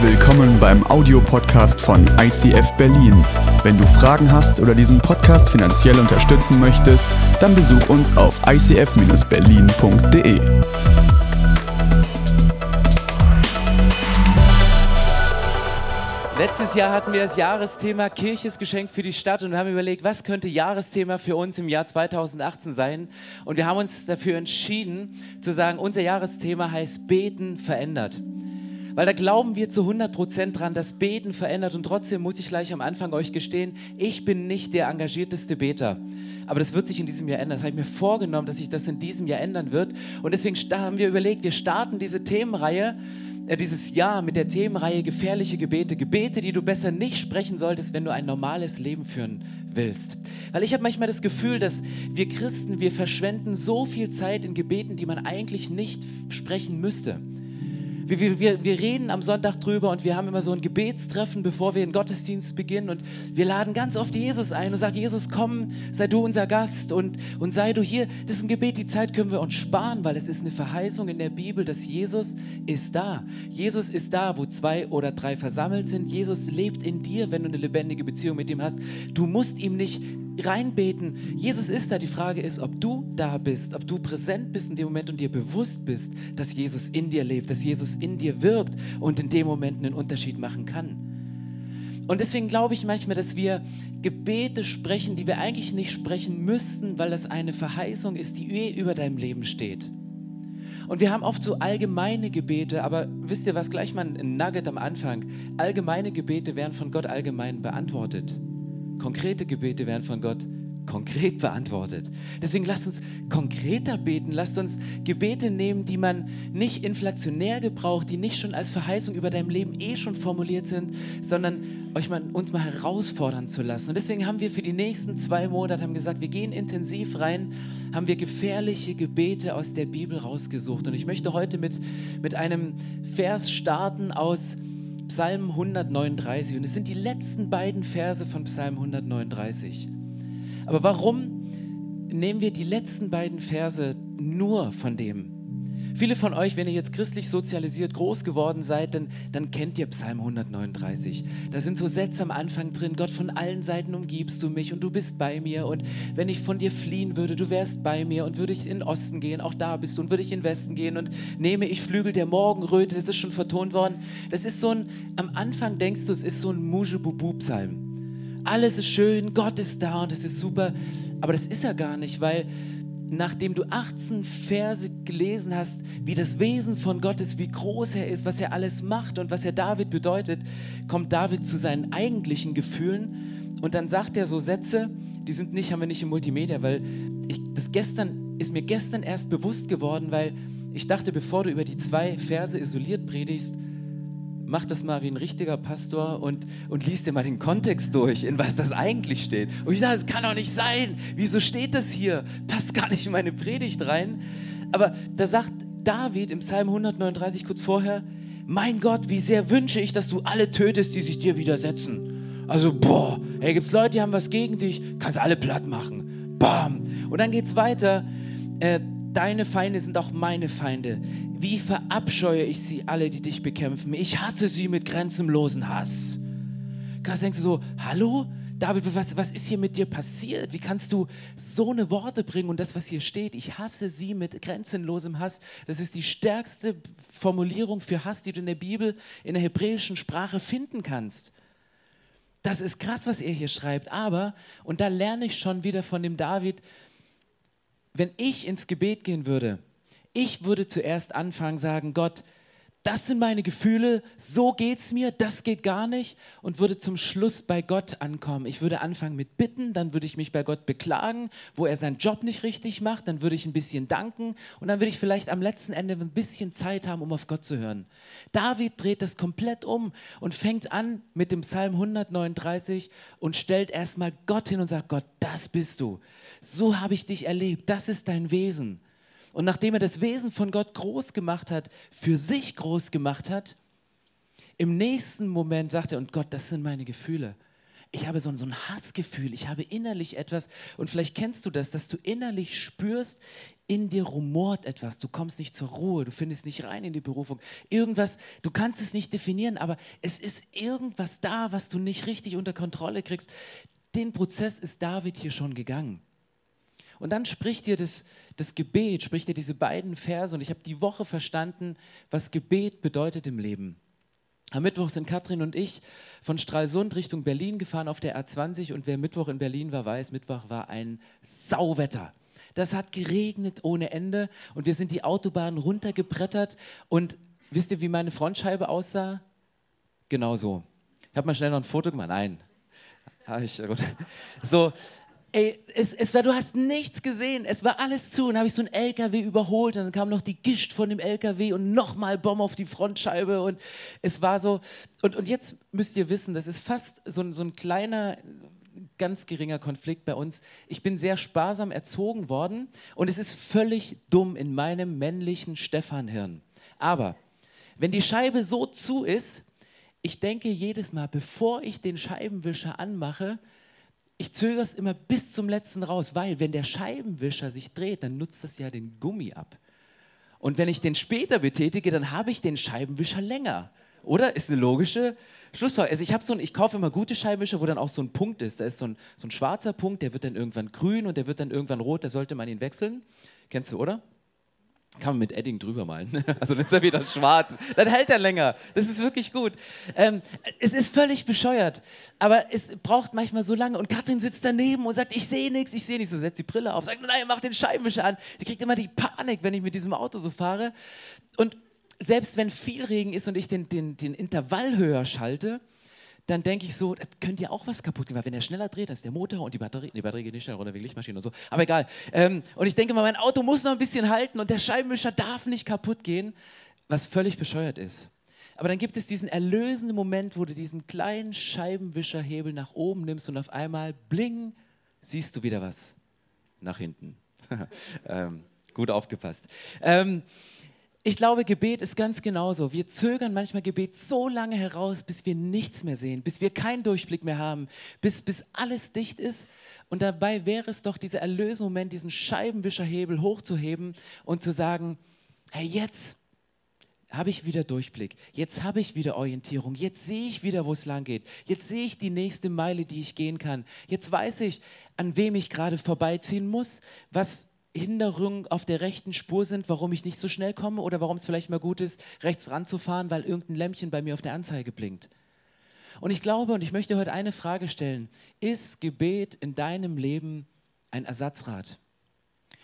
Willkommen beim Audiopodcast von ICF Berlin. Wenn du Fragen hast oder diesen Podcast finanziell unterstützen möchtest, dann besuch uns auf icf-berlin.de. Letztes Jahr hatten wir das Jahresthema Kirches Geschenk für die Stadt und wir haben überlegt, was könnte Jahresthema für uns im Jahr 2018 sein. Und wir haben uns dafür entschieden zu sagen, unser Jahresthema heißt Beten verändert. Weil da glauben wir zu 100 Prozent dran, dass Beten verändert. Und trotzdem muss ich gleich am Anfang euch gestehen, ich bin nicht der engagierteste Beter. Aber das wird sich in diesem Jahr ändern. Das habe ich mir vorgenommen, dass sich das in diesem Jahr ändern wird. Und deswegen haben wir überlegt, wir starten diese Themenreihe äh, dieses Jahr mit der Themenreihe gefährliche Gebete. Gebete, die du besser nicht sprechen solltest, wenn du ein normales Leben führen willst. Weil ich habe manchmal das Gefühl, dass wir Christen, wir verschwenden so viel Zeit in Gebeten, die man eigentlich nicht sprechen müsste. Wir, wir, wir reden am Sonntag drüber und wir haben immer so ein Gebetstreffen, bevor wir den Gottesdienst beginnen. Und wir laden ganz oft Jesus ein und sagen, Jesus, komm, sei du unser Gast und, und sei du hier. Das ist ein Gebet, die Zeit können wir uns sparen, weil es ist eine Verheißung in der Bibel, dass Jesus ist da. Jesus ist da, wo zwei oder drei versammelt sind. Jesus lebt in dir, wenn du eine lebendige Beziehung mit ihm hast. Du musst ihm nicht reinbeten. Jesus ist da. Die Frage ist, ob du da bist, ob du präsent bist in dem Moment und dir bewusst bist, dass Jesus in dir lebt, dass Jesus in dir wirkt und in dem Moment einen Unterschied machen kann. Und deswegen glaube ich manchmal, dass wir Gebete sprechen, die wir eigentlich nicht sprechen müssten, weil das eine Verheißung ist, die eh über deinem Leben steht. Und wir haben oft so allgemeine Gebete, aber wisst ihr was, gleich mal ein Nugget am Anfang. Allgemeine Gebete werden von Gott allgemein beantwortet. Konkrete Gebete werden von Gott konkret beantwortet. Deswegen lasst uns konkreter beten, lasst uns Gebete nehmen, die man nicht inflationär gebraucht, die nicht schon als Verheißung über deinem Leben eh schon formuliert sind, sondern euch mal, uns mal herausfordern zu lassen. Und deswegen haben wir für die nächsten zwei Monate haben gesagt, wir gehen intensiv rein, haben wir gefährliche Gebete aus der Bibel rausgesucht. Und ich möchte heute mit, mit einem Vers starten aus Psalm 139 und es sind die letzten beiden Verse von Psalm 139. Aber warum nehmen wir die letzten beiden Verse nur von dem? Viele von euch, wenn ihr jetzt christlich sozialisiert groß geworden seid, dann, dann kennt ihr Psalm 139. Da sind so Sätze am Anfang drin, Gott, von allen Seiten umgibst du mich und du bist bei mir und wenn ich von dir fliehen würde, du wärst bei mir und würde ich in den Osten gehen, auch da bist du und würde ich in den Westen gehen und nehme ich Flügel der Morgenröte, das ist schon vertont worden. Das ist so ein, am Anfang denkst du, es ist so ein Mujebubu-Psalm. Alles ist schön, Gott ist da und es ist super, aber das ist er gar nicht, weil nachdem du 18 Verse gelesen hast, wie das Wesen von Gott ist, wie groß er ist, was er alles macht und was er David bedeutet, kommt David zu seinen eigentlichen Gefühlen und dann sagt er so Sätze, die sind nicht, haben wir nicht im Multimedia, weil ich, das gestern ist mir gestern erst bewusst geworden, weil ich dachte, bevor du über die zwei Verse isoliert predigst, mach das mal wie ein richtiger Pastor und, und liest dir mal den Kontext durch, in was das eigentlich steht. Und ich dachte, es kann doch nicht sein. Wieso steht das hier? Passt gar nicht in meine Predigt rein. Aber da sagt David im Psalm 139 kurz vorher, mein Gott, wie sehr wünsche ich, dass du alle tötest, die sich dir widersetzen. Also, boah, hey, gibt es Leute, die haben was gegen dich, kannst alle platt machen. Bam. Und dann geht es weiter. Äh, Deine Feinde sind auch meine Feinde. Wie verabscheue ich sie alle, die dich bekämpfen? Ich hasse sie mit grenzenlosen Hass. Krass, denkst du so, hallo? David, was, was ist hier mit dir passiert? Wie kannst du so eine Worte bringen und das, was hier steht? Ich hasse sie mit grenzenlosem Hass. Das ist die stärkste Formulierung für Hass, die du in der Bibel, in der hebräischen Sprache finden kannst. Das ist krass, was er hier schreibt. Aber, und da lerne ich schon wieder von dem David, wenn ich ins Gebet gehen würde, ich würde zuerst anfangen, sagen, Gott, das sind meine Gefühle, so geht es mir, das geht gar nicht und würde zum Schluss bei Gott ankommen. Ich würde anfangen mit Bitten, dann würde ich mich bei Gott beklagen, wo er seinen Job nicht richtig macht, dann würde ich ein bisschen danken und dann würde ich vielleicht am letzten Ende ein bisschen Zeit haben, um auf Gott zu hören. David dreht das komplett um und fängt an mit dem Psalm 139 und stellt erstmal Gott hin und sagt, Gott, das bist du. So habe ich dich erlebt, das ist dein Wesen. Und nachdem er das Wesen von Gott groß gemacht hat, für sich groß gemacht hat, im nächsten Moment sagt er, und Gott, das sind meine Gefühle. ich habe so ein, so ein Hassgefühl, ich habe innerlich etwas und vielleicht kennst du das, dass du innerlich spürst, in dir rumort etwas, du kommst nicht zur Ruhe, du findest nicht rein in die Berufung. Irgendwas, du kannst es nicht definieren, aber es ist irgendwas da, was du nicht richtig unter Kontrolle kriegst. Den Prozess ist David hier schon gegangen. Und dann spricht dir das, das Gebet, spricht dir diese beiden Verse und ich habe die Woche verstanden, was Gebet bedeutet im Leben. Am Mittwoch sind Katrin und ich von Stralsund Richtung Berlin gefahren auf der A20 und wer Mittwoch in Berlin war, weiß, Mittwoch war ein Sauwetter. Das hat geregnet ohne Ende und wir sind die Autobahn runtergebrettert und wisst ihr, wie meine Frontscheibe aussah? Genau so. Ich habe mal schnell noch ein Foto gemacht. Nein. So, Ey, es, es war, du hast nichts gesehen, es war alles zu. Und dann habe ich so einen LKW überholt und dann kam noch die Gischt von dem LKW und nochmal Bombe auf die Frontscheibe. Und es war so. Und, und jetzt müsst ihr wissen, das ist fast so, so ein kleiner, ganz geringer Konflikt bei uns. Ich bin sehr sparsam erzogen worden und es ist völlig dumm in meinem männlichen Stefan-Hirn. Aber wenn die Scheibe so zu ist, ich denke jedes Mal, bevor ich den Scheibenwischer anmache, ich zögere es immer bis zum letzten raus, weil wenn der Scheibenwischer sich dreht, dann nutzt das ja den Gummi ab. Und wenn ich den später betätige, dann habe ich den Scheibenwischer länger. Oder? Ist eine logische Schlussfolgerung. Also ich, so ich kaufe immer gute Scheibenwischer, wo dann auch so ein Punkt ist. Da ist so ein, so ein schwarzer Punkt, der wird dann irgendwann grün und der wird dann irgendwann rot, da sollte man ihn wechseln. Kennst du, oder? Kann man mit Edding drüber malen. Also dann ist er wieder schwarz. Dann hält er länger. Das ist wirklich gut. Ähm, es ist völlig bescheuert. Aber es braucht manchmal so lange. Und Katrin sitzt daneben und sagt, ich sehe nichts, ich sehe nichts. So setzt die Brille auf, sagt, nein, mach den Scheibenwischer an. Sie kriegt immer die Panik, wenn ich mit diesem Auto so fahre. Und selbst wenn viel Regen ist und ich den, den, den Intervall höher schalte, dann denke ich so, das könnte ja auch was kaputt gehen, weil wenn er schneller dreht, dann ist der Motor und die Batterie, die Batterie geht nicht schneller runter wegen Lichtmaschine und so, aber egal. Ähm, und ich denke mal, mein Auto muss noch ein bisschen halten und der Scheibenwischer darf nicht kaputt gehen, was völlig bescheuert ist. Aber dann gibt es diesen erlösenden Moment, wo du diesen kleinen Scheibenwischerhebel nach oben nimmst und auf einmal, bling, siehst du wieder was nach hinten. ähm, gut aufgepasst. Ähm, ich glaube, Gebet ist ganz genauso. Wir zögern manchmal Gebet so lange heraus, bis wir nichts mehr sehen, bis wir keinen Durchblick mehr haben, bis, bis alles dicht ist. Und dabei wäre es doch dieser Erlösmoment, diesen Scheibenwischerhebel hochzuheben und zu sagen, hey, jetzt habe ich wieder Durchblick, jetzt habe ich wieder Orientierung, jetzt sehe ich wieder, wo es lang geht, jetzt sehe ich die nächste Meile, die ich gehen kann, jetzt weiß ich, an wem ich gerade vorbeiziehen muss, was Hinderungen auf der rechten Spur sind, warum ich nicht so schnell komme oder warum es vielleicht mal gut ist, rechts ranzufahren, weil irgendein Lämpchen bei mir auf der Anzeige blinkt. Und ich glaube, und ich möchte heute eine Frage stellen, ist Gebet in deinem Leben ein Ersatzrad?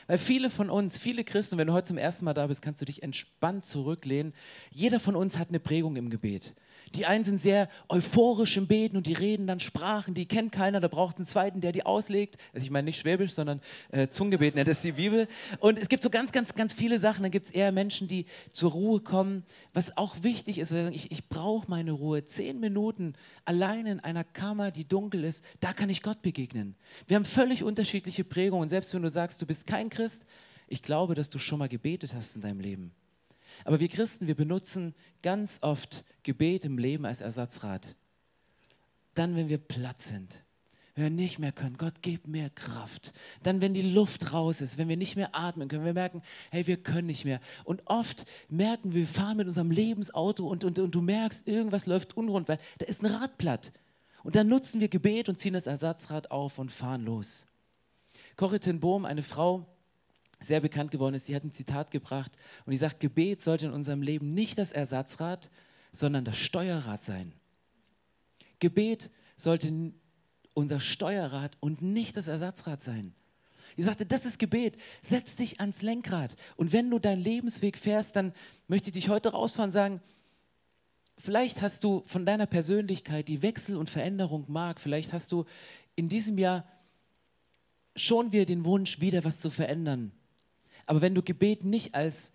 Weil viele von uns, viele Christen, wenn du heute zum ersten Mal da bist, kannst du dich entspannt zurücklehnen. Jeder von uns hat eine Prägung im Gebet. Die einen sind sehr euphorisch im Beten und die reden dann Sprachen, die kennt keiner, da braucht es einen zweiten, der die auslegt. Also ich meine nicht Schwäbisch, sondern äh, Zungengebet nennt es die Bibel. Und es gibt so ganz, ganz, ganz viele Sachen. Dann gibt es eher Menschen, die zur Ruhe kommen. Was auch wichtig ist, ich, ich brauche meine Ruhe. Zehn Minuten allein in einer Kammer, die dunkel ist, da kann ich Gott begegnen. Wir haben völlig unterschiedliche Prägungen. Selbst wenn du sagst, du bist kein Christ, ich glaube, dass du schon mal gebetet hast in deinem Leben. Aber wir Christen, wir benutzen ganz oft Gebet im Leben als Ersatzrad. Dann, wenn wir platt sind, wenn wir nicht mehr können, Gott, gib mir Kraft. Dann, wenn die Luft raus ist, wenn wir nicht mehr atmen können, wir merken, hey, wir können nicht mehr. Und oft merken wir, wir fahren mit unserem Lebensauto und, und, und du merkst, irgendwas läuft unrund, weil da ist ein Rad platt. Und dann nutzen wir Gebet und ziehen das Ersatzrad auf und fahren los. Corrie ten Bohm, eine Frau, sehr bekannt geworden ist, die hat ein Zitat gebracht und die sagt, Gebet sollte in unserem Leben nicht das Ersatzrad, sondern das Steuerrad sein. Gebet sollte unser Steuerrad und nicht das Ersatzrad sein. Die sagte, das ist Gebet. Setz dich ans Lenkrad. Und wenn du deinen Lebensweg fährst, dann möchte ich dich heute rausfahren und sagen, vielleicht hast du von deiner Persönlichkeit, die Wechsel und Veränderung mag, vielleicht hast du in diesem Jahr schon wieder den Wunsch, wieder was zu verändern. Aber wenn du Gebet nicht als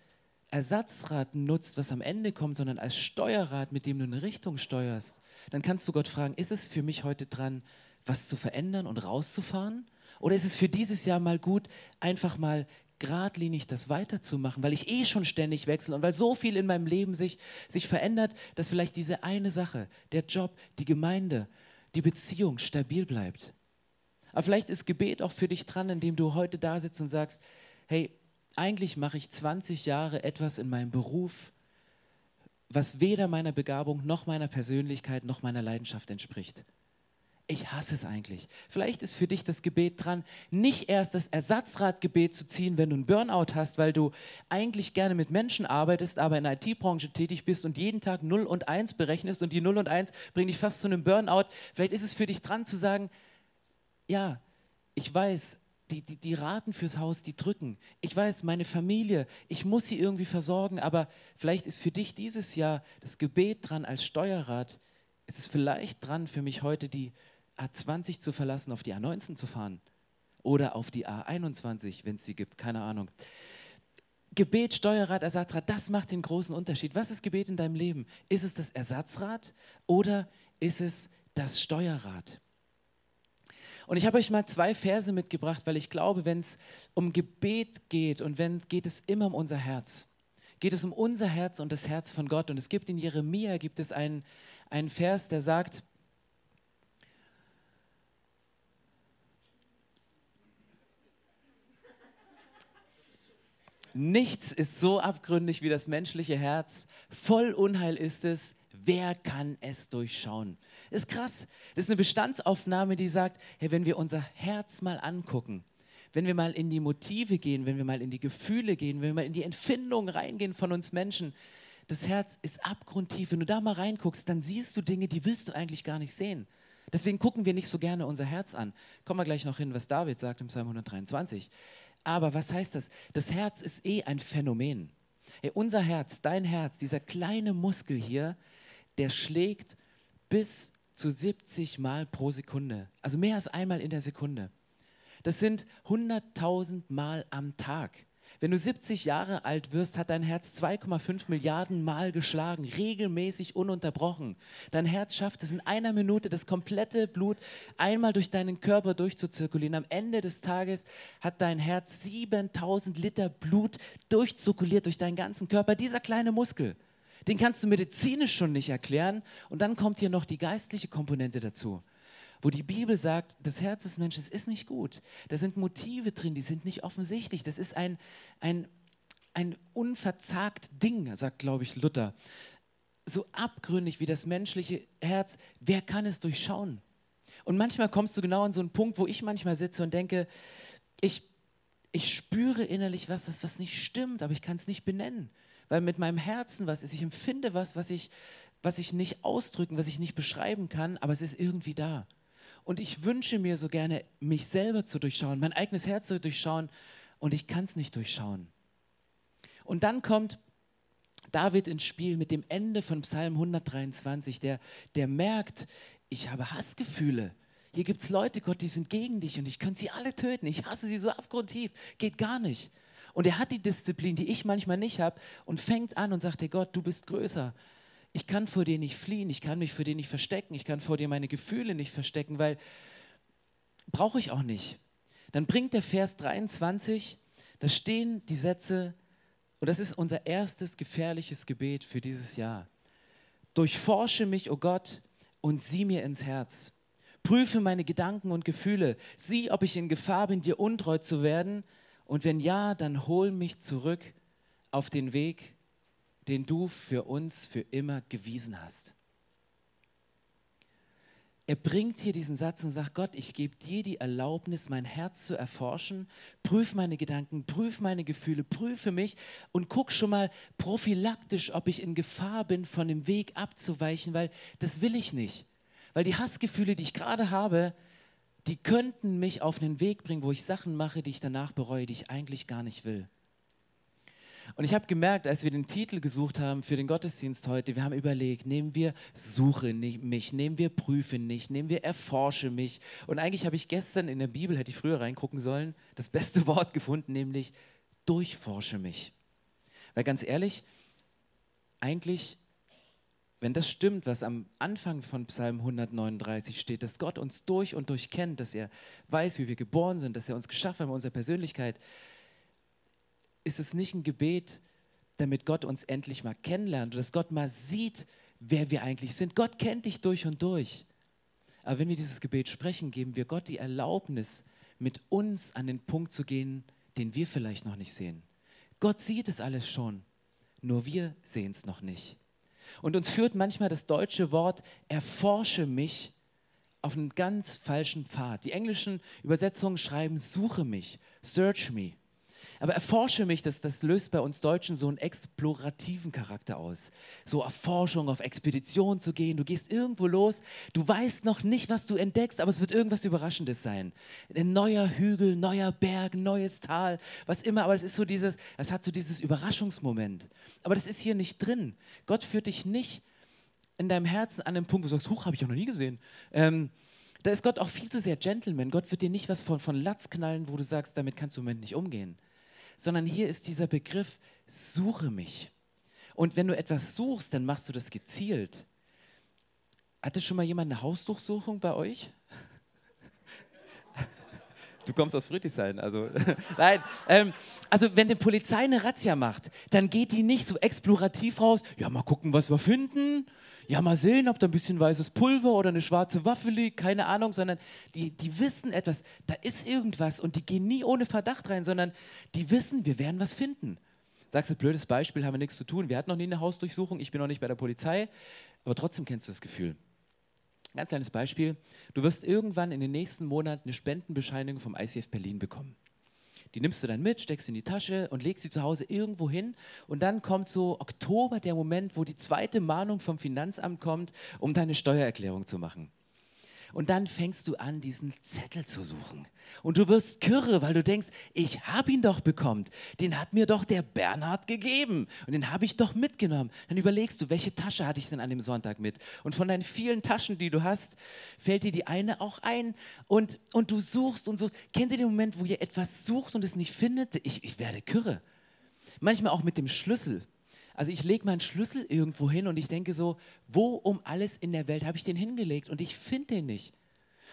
Ersatzrad nutzt, was am Ende kommt, sondern als Steuerrad, mit dem du eine Richtung steuerst, dann kannst du Gott fragen, ist es für mich heute dran, was zu verändern und rauszufahren? Oder ist es für dieses Jahr mal gut, einfach mal geradlinig das weiterzumachen, weil ich eh schon ständig wechsle und weil so viel in meinem Leben sich, sich verändert, dass vielleicht diese eine Sache, der Job, die Gemeinde, die Beziehung stabil bleibt. Aber vielleicht ist Gebet auch für dich dran, indem du heute da sitzt und sagst, hey, eigentlich mache ich 20 Jahre etwas in meinem Beruf, was weder meiner Begabung noch meiner Persönlichkeit noch meiner Leidenschaft entspricht. Ich hasse es eigentlich. Vielleicht ist für dich das Gebet dran, nicht erst das Ersatzratgebet zu ziehen, wenn du einen Burnout hast, weil du eigentlich gerne mit Menschen arbeitest, aber in der IT-Branche tätig bist und jeden Tag 0 und 1 berechnest und die 0 und 1 bringen dich fast zu einem Burnout. Vielleicht ist es für dich dran zu sagen, ja, ich weiß, die, die, die Raten fürs Haus, die drücken. Ich weiß, meine Familie, ich muss sie irgendwie versorgen, aber vielleicht ist für dich dieses Jahr das Gebet dran als Steuerrat. Ist es vielleicht dran für mich heute die A20 zu verlassen, auf die A19 zu fahren oder auf die A21, wenn es sie gibt, keine Ahnung. Gebet, Steuerrad, Ersatzrad, das macht den großen Unterschied. Was ist Gebet in deinem Leben? Ist es das Ersatzrad oder ist es das Steuerrad? Und ich habe euch mal zwei Verse mitgebracht, weil ich glaube, wenn es um Gebet geht und wenn geht es immer um unser Herz. Geht es um unser Herz und das Herz von Gott. Und es gibt in Jeremia gibt es einen, einen Vers, der sagt, Nichts ist so abgründig wie das menschliche Herz. Voll Unheil ist es. Wer kann es durchschauen? Ist krass. Das ist eine Bestandsaufnahme, die sagt, hey, wenn wir unser Herz mal angucken, wenn wir mal in die Motive gehen, wenn wir mal in die Gefühle gehen, wenn wir mal in die Empfindungen reingehen von uns Menschen, das Herz ist abgrundtief. Wenn du da mal reinguckst, dann siehst du Dinge, die willst du eigentlich gar nicht sehen. Deswegen gucken wir nicht so gerne unser Herz an. Kommen wir gleich noch hin, was David sagt im Psalm 123. Aber was heißt das? Das Herz ist eh ein Phänomen. Ey, unser Herz, dein Herz, dieser kleine Muskel hier, der schlägt bis zu 70 Mal pro Sekunde. Also mehr als einmal in der Sekunde. Das sind 100.000 Mal am Tag. Wenn du 70 Jahre alt wirst, hat dein Herz 2,5 Milliarden Mal geschlagen, regelmäßig ununterbrochen. Dein Herz schafft es in einer Minute, das komplette Blut einmal durch deinen Körper durchzuzirkulieren. Am Ende des Tages hat dein Herz 7000 Liter Blut durchzirkuliert durch deinen ganzen Körper. Dieser kleine Muskel, den kannst du medizinisch schon nicht erklären. Und dann kommt hier noch die geistliche Komponente dazu wo die Bibel sagt, das Herz des Menschen ist nicht gut. Da sind Motive drin, die sind nicht offensichtlich. Das ist ein, ein, ein unverzagt Ding, sagt, glaube ich, Luther. So abgründig wie das menschliche Herz, wer kann es durchschauen? Und manchmal kommst du genau an so einen Punkt, wo ich manchmal sitze und denke, ich, ich spüre innerlich was, das was nicht stimmt, aber ich kann es nicht benennen. Weil mit meinem Herzen was ist, ich empfinde was, was ich, was ich nicht ausdrücken, was ich nicht beschreiben kann, aber es ist irgendwie da. Und ich wünsche mir so gerne, mich selber zu durchschauen, mein eigenes Herz zu durchschauen und ich kann es nicht durchschauen. Und dann kommt David ins Spiel mit dem Ende von Psalm 123, der, der merkt, ich habe Hassgefühle. Hier gibt es Leute, Gott, die sind gegen dich und ich könnte sie alle töten. Ich hasse sie so abgrundtief. Geht gar nicht. Und er hat die Disziplin, die ich manchmal nicht habe, und fängt an und sagt, hey Gott, du bist größer ich kann vor dir nicht fliehen, ich kann mich vor dir nicht verstecken, ich kann vor dir meine Gefühle nicht verstecken, weil brauche ich auch nicht. Dann bringt der Vers 23, da stehen die Sätze, und das ist unser erstes gefährliches Gebet für dieses Jahr. Durchforsche mich, o oh Gott, und sieh mir ins Herz. Prüfe meine Gedanken und Gefühle. Sieh, ob ich in Gefahr bin, dir untreu zu werden. Und wenn ja, dann hol mich zurück auf den Weg, den du für uns für immer gewiesen hast. Er bringt hier diesen Satz und sagt, Gott, ich gebe dir die Erlaubnis, mein Herz zu erforschen, prüf meine Gedanken, prüf meine Gefühle, prüfe mich und guck schon mal prophylaktisch, ob ich in Gefahr bin, von dem Weg abzuweichen, weil das will ich nicht. Weil die Hassgefühle, die ich gerade habe, die könnten mich auf einen Weg bringen, wo ich Sachen mache, die ich danach bereue, die ich eigentlich gar nicht will. Und ich habe gemerkt, als wir den Titel gesucht haben für den Gottesdienst heute, wir haben überlegt, nehmen wir Suche mich, nehmen wir Prüfe nicht, nehmen wir Erforsche mich. Und eigentlich habe ich gestern in der Bibel, hätte ich früher reingucken sollen, das beste Wort gefunden, nämlich durchforsche mich. Weil ganz ehrlich, eigentlich, wenn das stimmt, was am Anfang von Psalm 139 steht, dass Gott uns durch und durch kennt, dass er weiß, wie wir geboren sind, dass er uns geschaffen hat mit unserer Persönlichkeit, ist es nicht ein Gebet, damit Gott uns endlich mal kennenlernt, dass Gott mal sieht, wer wir eigentlich sind. Gott kennt dich durch und durch. Aber wenn wir dieses Gebet sprechen, geben wir Gott die Erlaubnis, mit uns an den Punkt zu gehen, den wir vielleicht noch nicht sehen. Gott sieht es alles schon, nur wir sehen es noch nicht. Und uns führt manchmal das deutsche Wort erforsche mich auf einen ganz falschen Pfad. Die englischen Übersetzungen schreiben suche mich, search me. Aber erforsche mich, das, das löst bei uns Deutschen so einen explorativen Charakter aus. So Erforschung, auf Expedition zu gehen. Du gehst irgendwo los, du weißt noch nicht, was du entdeckst, aber es wird irgendwas Überraschendes sein. Ein neuer Hügel, neuer Berg, neues Tal, was immer. Aber es ist so dieses, es hat so dieses Überraschungsmoment. Aber das ist hier nicht drin. Gott führt dich nicht in deinem Herzen an den Punkt, wo du sagst, huch, habe ich auch noch nie gesehen. Ähm, da ist Gott auch viel zu sehr Gentleman. Gott wird dir nicht was von, von Latz knallen, wo du sagst, damit kannst du im Moment nicht umgehen sondern hier ist dieser Begriff, suche mich. Und wenn du etwas suchst, dann machst du das gezielt. Hatte schon mal jemand eine Hausdurchsuchung bei euch? Du kommst aus Friedrichshain, also nein. Ähm, also wenn die Polizei eine Razzia macht, dann geht die nicht so explorativ raus. Ja, mal gucken, was wir finden ja, mal sehen, ob da ein bisschen weißes Pulver oder eine schwarze Waffe liegt, keine Ahnung, sondern die, die wissen etwas, da ist irgendwas und die gehen nie ohne Verdacht rein, sondern die wissen, wir werden was finden. Sagst du, blödes Beispiel, haben wir nichts zu tun. Wir hatten noch nie eine Hausdurchsuchung, ich bin noch nicht bei der Polizei, aber trotzdem kennst du das Gefühl. Ganz kleines Beispiel, du wirst irgendwann in den nächsten Monaten eine Spendenbescheinigung vom ICF Berlin bekommen. Die nimmst du dann mit, steckst in die Tasche und legst sie zu Hause irgendwo hin. Und dann kommt so Oktober der Moment, wo die zweite Mahnung vom Finanzamt kommt, um deine Steuererklärung zu machen. Und dann fängst du an, diesen Zettel zu suchen. Und du wirst kürre, weil du denkst, ich habe ihn doch bekommen. Den hat mir doch der Bernhard gegeben. Und den habe ich doch mitgenommen. Dann überlegst du, welche Tasche hatte ich denn an dem Sonntag mit? Und von deinen vielen Taschen, die du hast, fällt dir die eine auch ein. Und, und du suchst und suchst. Kennt ihr den Moment, wo ihr etwas sucht und es nicht findet? Ich, ich werde kürre. Manchmal auch mit dem Schlüssel. Also ich lege meinen Schlüssel irgendwo hin und ich denke so, wo um alles in der Welt habe ich den hingelegt und ich finde den nicht.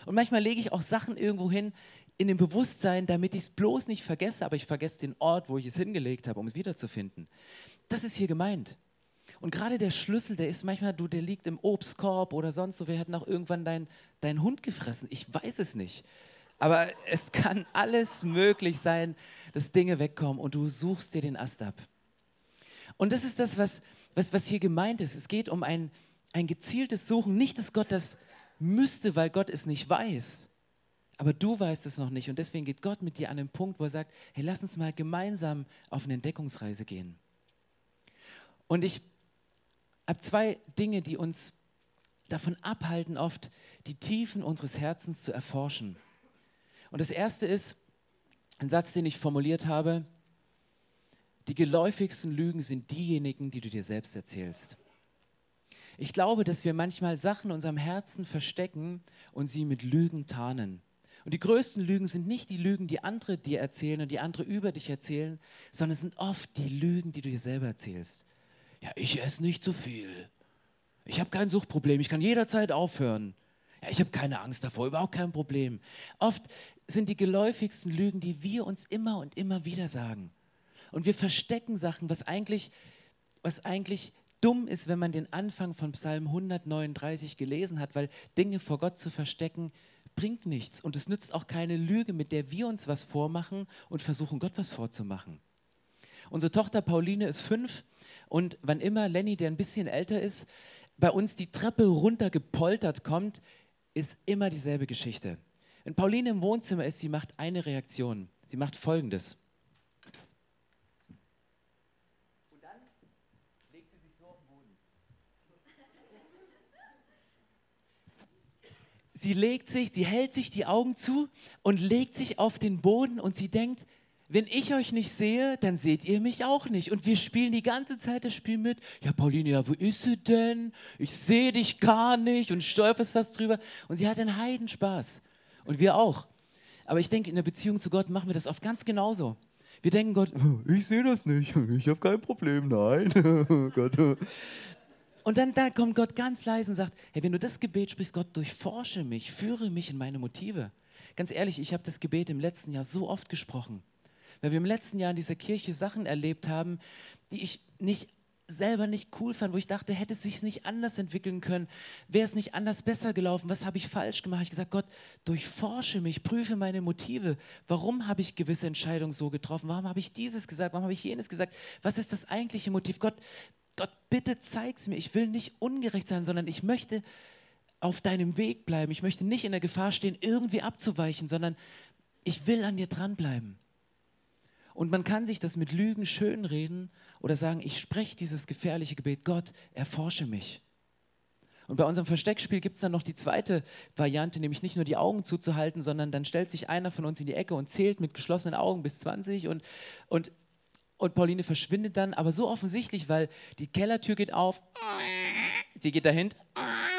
Und manchmal lege ich auch Sachen irgendwo hin in dem Bewusstsein, damit ich es bloß nicht vergesse, aber ich vergesse den Ort, wo ich es hingelegt habe, um es wiederzufinden. Das ist hier gemeint. Und gerade der Schlüssel, der ist manchmal, du, der liegt im Obstkorb oder sonst so. Wir hätten auch irgendwann deinen dein Hund gefressen. Ich weiß es nicht. Aber es kann alles möglich sein, dass Dinge wegkommen und du suchst dir den Ast ab. Und das ist das, was, was, was hier gemeint ist. Es geht um ein, ein gezieltes Suchen. Nicht, dass Gott das müsste, weil Gott es nicht weiß. Aber du weißt es noch nicht. Und deswegen geht Gott mit dir an den Punkt, wo er sagt, hey, lass uns mal gemeinsam auf eine Entdeckungsreise gehen. Und ich habe zwei Dinge, die uns davon abhalten, oft die Tiefen unseres Herzens zu erforschen. Und das erste ist ein Satz, den ich formuliert habe, die geläufigsten Lügen sind diejenigen, die du dir selbst erzählst. Ich glaube, dass wir manchmal Sachen in unserem Herzen verstecken und sie mit Lügen tarnen. Und die größten Lügen sind nicht die Lügen, die andere dir erzählen und die andere über dich erzählen, sondern es sind oft die Lügen, die du dir selber erzählst. Ja, ich esse nicht zu viel. Ich habe kein Suchtproblem, ich kann jederzeit aufhören. Ja, ich habe keine Angst davor, überhaupt kein Problem. Oft sind die geläufigsten Lügen, die wir uns immer und immer wieder sagen. Und wir verstecken Sachen, was eigentlich, was eigentlich dumm ist, wenn man den Anfang von Psalm 139 gelesen hat, weil Dinge vor Gott zu verstecken bringt nichts. Und es nützt auch keine Lüge, mit der wir uns was vormachen und versuchen, Gott was vorzumachen. Unsere Tochter Pauline ist fünf und wann immer Lenny, der ein bisschen älter ist, bei uns die Treppe runter gepoltert kommt, ist immer dieselbe Geschichte. Wenn Pauline im Wohnzimmer ist, sie macht eine Reaktion. Sie macht folgendes. Sie legt sich, sie hält sich die Augen zu und legt sich auf den Boden und sie denkt, wenn ich euch nicht sehe, dann seht ihr mich auch nicht. Und wir spielen die ganze Zeit das Spiel mit. Ja, Pauline, ja, wo ist sie denn? Ich sehe dich gar nicht und stolperst was drüber. Und sie hat einen Heidenspaß. Und wir auch. Aber ich denke, in der Beziehung zu Gott machen wir das oft ganz genauso. Wir denken Gott, ich sehe das nicht, ich habe kein Problem, nein. Gott. Und dann, dann kommt Gott ganz leise und sagt, hey, wenn du das Gebet sprichst, Gott, durchforsche mich, führe mich in meine Motive. Ganz ehrlich, ich habe das Gebet im letzten Jahr so oft gesprochen, weil wir im letzten Jahr in dieser Kirche Sachen erlebt haben, die ich nicht selber nicht cool fand, wo ich dachte, hätte es sich nicht anders entwickeln können, wäre es nicht anders besser gelaufen, was habe ich falsch gemacht? Ich gesagt, Gott, durchforsche mich, prüfe meine Motive. Warum habe ich gewisse Entscheidungen so getroffen? Warum habe ich dieses gesagt? Warum habe ich jenes gesagt? Was ist das eigentliche Motiv? Gott, Gott, bitte zeig's mir. Ich will nicht ungerecht sein, sondern ich möchte auf deinem Weg bleiben. Ich möchte nicht in der Gefahr stehen, irgendwie abzuweichen, sondern ich will an dir dranbleiben. Und man kann sich das mit Lügen schönreden oder sagen, ich spreche dieses gefährliche Gebet, Gott, erforsche mich. Und bei unserem Versteckspiel gibt es dann noch die zweite Variante, nämlich nicht nur die Augen zuzuhalten, sondern dann stellt sich einer von uns in die Ecke und zählt mit geschlossenen Augen bis 20 und, und, und Pauline verschwindet dann, aber so offensichtlich, weil die Kellertür geht auf, sie geht dahin,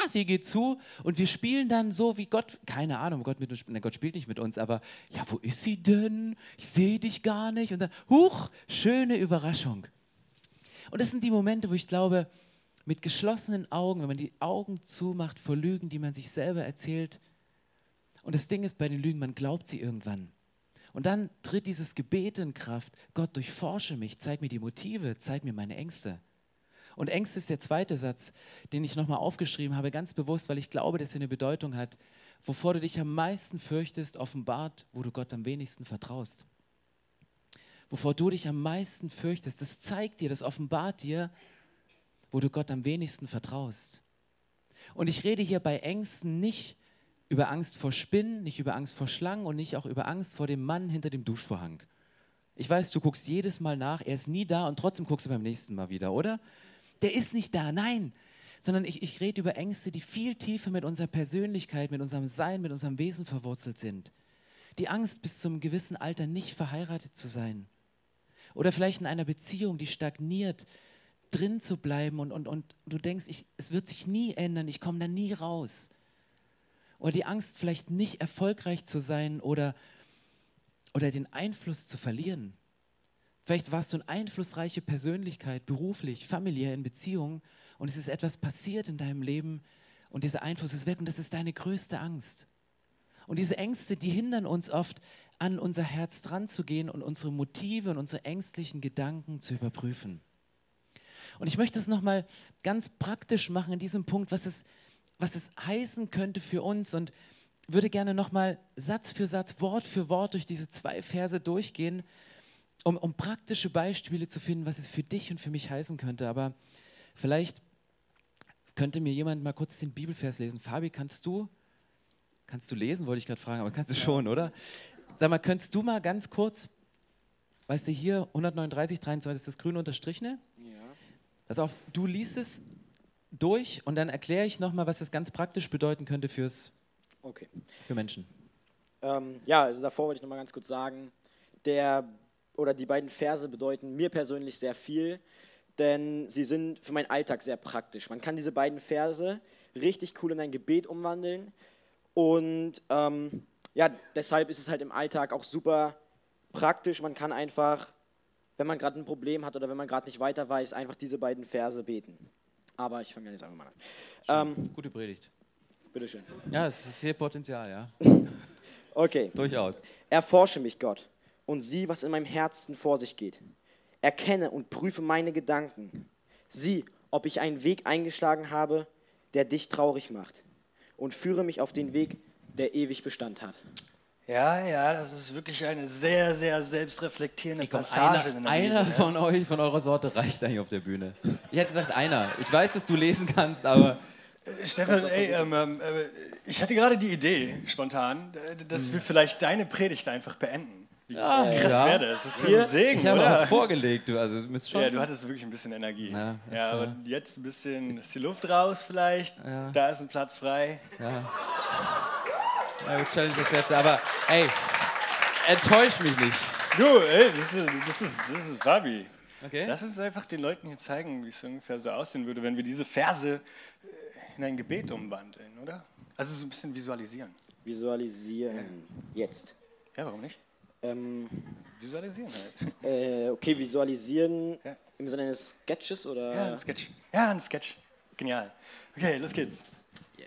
sie geht zu und wir spielen dann so wie Gott, keine Ahnung, Gott, mit uns, Gott spielt nicht mit uns, aber ja, wo ist sie denn? Ich sehe dich gar nicht. Und dann, huch, schöne Überraschung. Und das sind die Momente, wo ich glaube, mit geschlossenen Augen, wenn man die Augen zumacht vor Lügen, die man sich selber erzählt, und das Ding ist bei den Lügen, man glaubt sie irgendwann. Und dann tritt dieses Gebet in Kraft. Gott, durchforsche mich, zeig mir die Motive, zeig mir meine Ängste. Und Ängste ist der zweite Satz, den ich nochmal aufgeschrieben habe, ganz bewusst, weil ich glaube, dass er eine Bedeutung hat. Wovor du dich am meisten fürchtest, offenbart, wo du Gott am wenigsten vertraust. Wovor du dich am meisten fürchtest, das zeigt dir, das offenbart dir, wo du Gott am wenigsten vertraust. Und ich rede hier bei Ängsten nicht über Angst vor Spinnen, nicht über Angst vor Schlangen und nicht auch über Angst vor dem Mann hinter dem Duschvorhang. Ich weiß, du guckst jedes Mal nach, er ist nie da und trotzdem guckst du beim nächsten Mal wieder, oder? der ist nicht da, nein, sondern ich, ich rede über Ängste, die viel tiefer mit unserer Persönlichkeit, mit unserem Sein, mit unserem Wesen verwurzelt sind. Die Angst, bis zum gewissen Alter nicht verheiratet zu sein. Oder vielleicht in einer Beziehung, die stagniert, drin zu bleiben und, und, und du denkst, ich, es wird sich nie ändern, ich komme da nie raus. Oder die Angst, vielleicht nicht erfolgreich zu sein oder, oder den Einfluss zu verlieren. Vielleicht warst du eine einflussreiche Persönlichkeit, beruflich, familiär, in Beziehungen und es ist etwas passiert in deinem Leben und dieser Einfluss ist weg und das ist deine größte Angst. Und diese Ängste, die hindern uns oft, an unser Herz dran zu gehen und unsere Motive und unsere ängstlichen Gedanken zu überprüfen. Und ich möchte es nochmal ganz praktisch machen in diesem Punkt, was es, was es heißen könnte für uns und würde gerne nochmal Satz für Satz, Wort für Wort durch diese zwei Verse durchgehen, um, um praktische Beispiele zu finden, was es für dich und für mich heißen könnte. Aber vielleicht könnte mir jemand mal kurz den Bibelvers lesen. Fabi, kannst du, kannst du lesen, wollte ich gerade fragen, aber kannst du schon, oder? Sag mal, könntest du mal ganz kurz, weißt du, hier 139, 23 ist das grüne Unterstrichene? Ja. Pass auf, du liest es durch und dann erkläre ich nochmal, was das ganz praktisch bedeuten könnte fürs, okay. für Menschen. Ähm, ja, also davor wollte ich nochmal ganz kurz sagen, der oder die beiden Verse bedeuten mir persönlich sehr viel, denn sie sind für meinen Alltag sehr praktisch. Man kann diese beiden Verse richtig cool in ein Gebet umwandeln und ähm, ja, deshalb ist es halt im Alltag auch super praktisch. Man kann einfach, wenn man gerade ein Problem hat oder wenn man gerade nicht weiter weiß, einfach diese beiden Verse beten. Aber ich fange jetzt einfach mal an. Ähm, Gute Predigt. Bitteschön. Ja, es ist hier Potenzial, ja. okay. Durchaus. Erforsche mich, Gott und sieh, was in meinem Herzen vor sich geht. Erkenne und prüfe meine Gedanken. Sieh, ob ich einen Weg eingeschlagen habe, der dich traurig macht. Und führe mich auf den Weg, der ewig Bestand hat. Ja, ja, das ist wirklich eine sehr, sehr selbstreflektierende komm, Passage. Einer, einer Bibel, von ja. euch, von eurer Sorte, reicht eigentlich auf der Bühne. Ich hätte gesagt, einer. Ich weiß, dass du lesen kannst, aber. Äh, Stefan, ey, ähm, ähm, äh, ich hatte gerade die Idee, spontan, dass hm. wir vielleicht deine Predigt einfach beenden. Ja, krass ja. wäre das. Das ist ein Segen, Ich habe auch vorgelegt, du. Also, du schon ja, du hattest wirklich ein bisschen Energie. Ja, ja aber jetzt ein bisschen ist die Luft raus vielleicht. Ja. Da ist ein Platz frei. Ja. Ja, Challenge accepted. Aber ey, enttäusch mich nicht. Du, ey, das ist, das ist, das ist Fabi. Okay. Lass uns einfach den Leuten hier zeigen, wie es ungefähr so aussehen würde, wenn wir diese Verse äh, in ein Gebet umwandeln, oder? Also so ein bisschen visualisieren. Visualisieren. Jetzt. Ja, warum nicht? Ähm, visualisieren halt. Äh, okay, visualisieren ja. im Sinne eines Sketches oder? Ja, ein Sketch. Ja, ein Sketch. Genial. Okay, los geht's.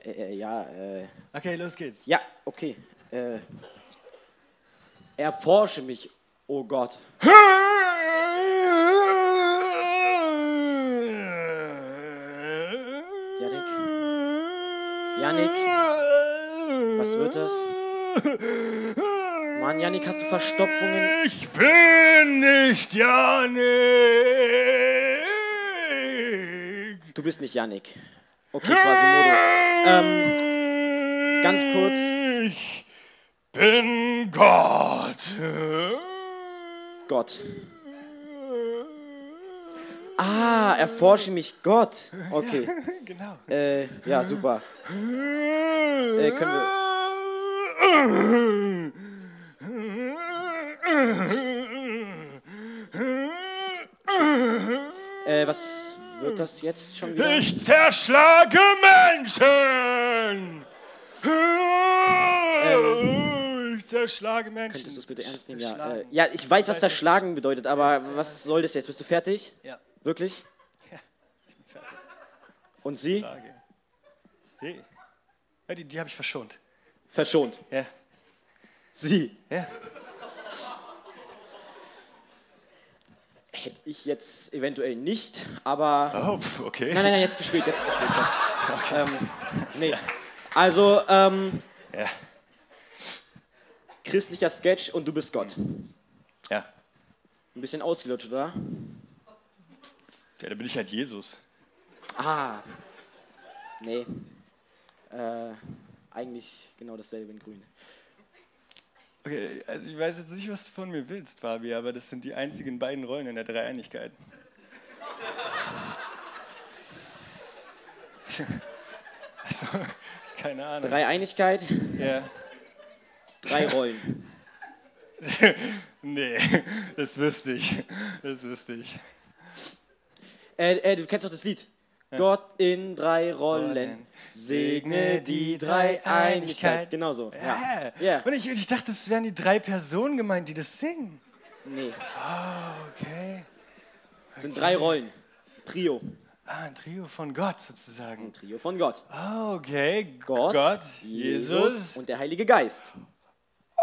Äh, äh, ja. Äh, okay, los geht's. Ja, okay. Äh, erforsche mich, oh Gott. Janik. Janik. Was wird das? Mann, Janik, hast du Verstopfungen? Ich bin nicht Janik. Du bist nicht Janik. Okay, Quasimodo. Ähm, ganz kurz. Ich bin Gott. Gott. Ah, erforsche mich Gott. Okay. Genau. Äh, ja, super. Äh, können wir. Äh, was wird das jetzt schon wieder? Ich zerschlage Menschen. ich zerschlage Menschen. Könntest du es bitte ernst nehmen? Ja, äh, ja, ich weiß, was das Schlagen bedeutet, aber was soll das jetzt? Bist du fertig? Ja. Wirklich? Ja, ich bin fertig. Und sie? Frage. Die, ja, die, die habe ich verschont. Verschont. Ja. Sie. Ja. Hätte ich jetzt eventuell nicht, aber. Oh, okay. Nein, nein, nein, jetzt zu spät, jetzt zu spät. Ja. Ähm, nee. Also, ähm, Ja. christlicher Sketch und du bist Gott. Ja. Ein bisschen ausgelutscht, oder? Ja, da bin ich halt Jesus. Ah. Nee. Äh, eigentlich genau dasselbe in grün. Okay, also ich weiß jetzt nicht, was du von mir willst, Fabi, aber das sind die einzigen beiden Rollen in der Dreieinigkeit. Also, keine Ahnung. Dreieinigkeit, Ja. drei Rollen. Nee, das wüsste ich. Das wüsste ich. Äh, äh, du kennst doch das Lied. Gott in drei Rollen, segne die Dreieinigkeit. Genau so. Ja. Ja. Ja. Und ich, ich dachte, es wären die drei Personen gemeint, die das singen. Nee, Okay. es sind drei Rollen. Trio. Ah, ein Trio von Gott sozusagen. Ein Trio von Gott. Ah, okay. Gott, Gott Jesus Jesus. und der Heilige Geist.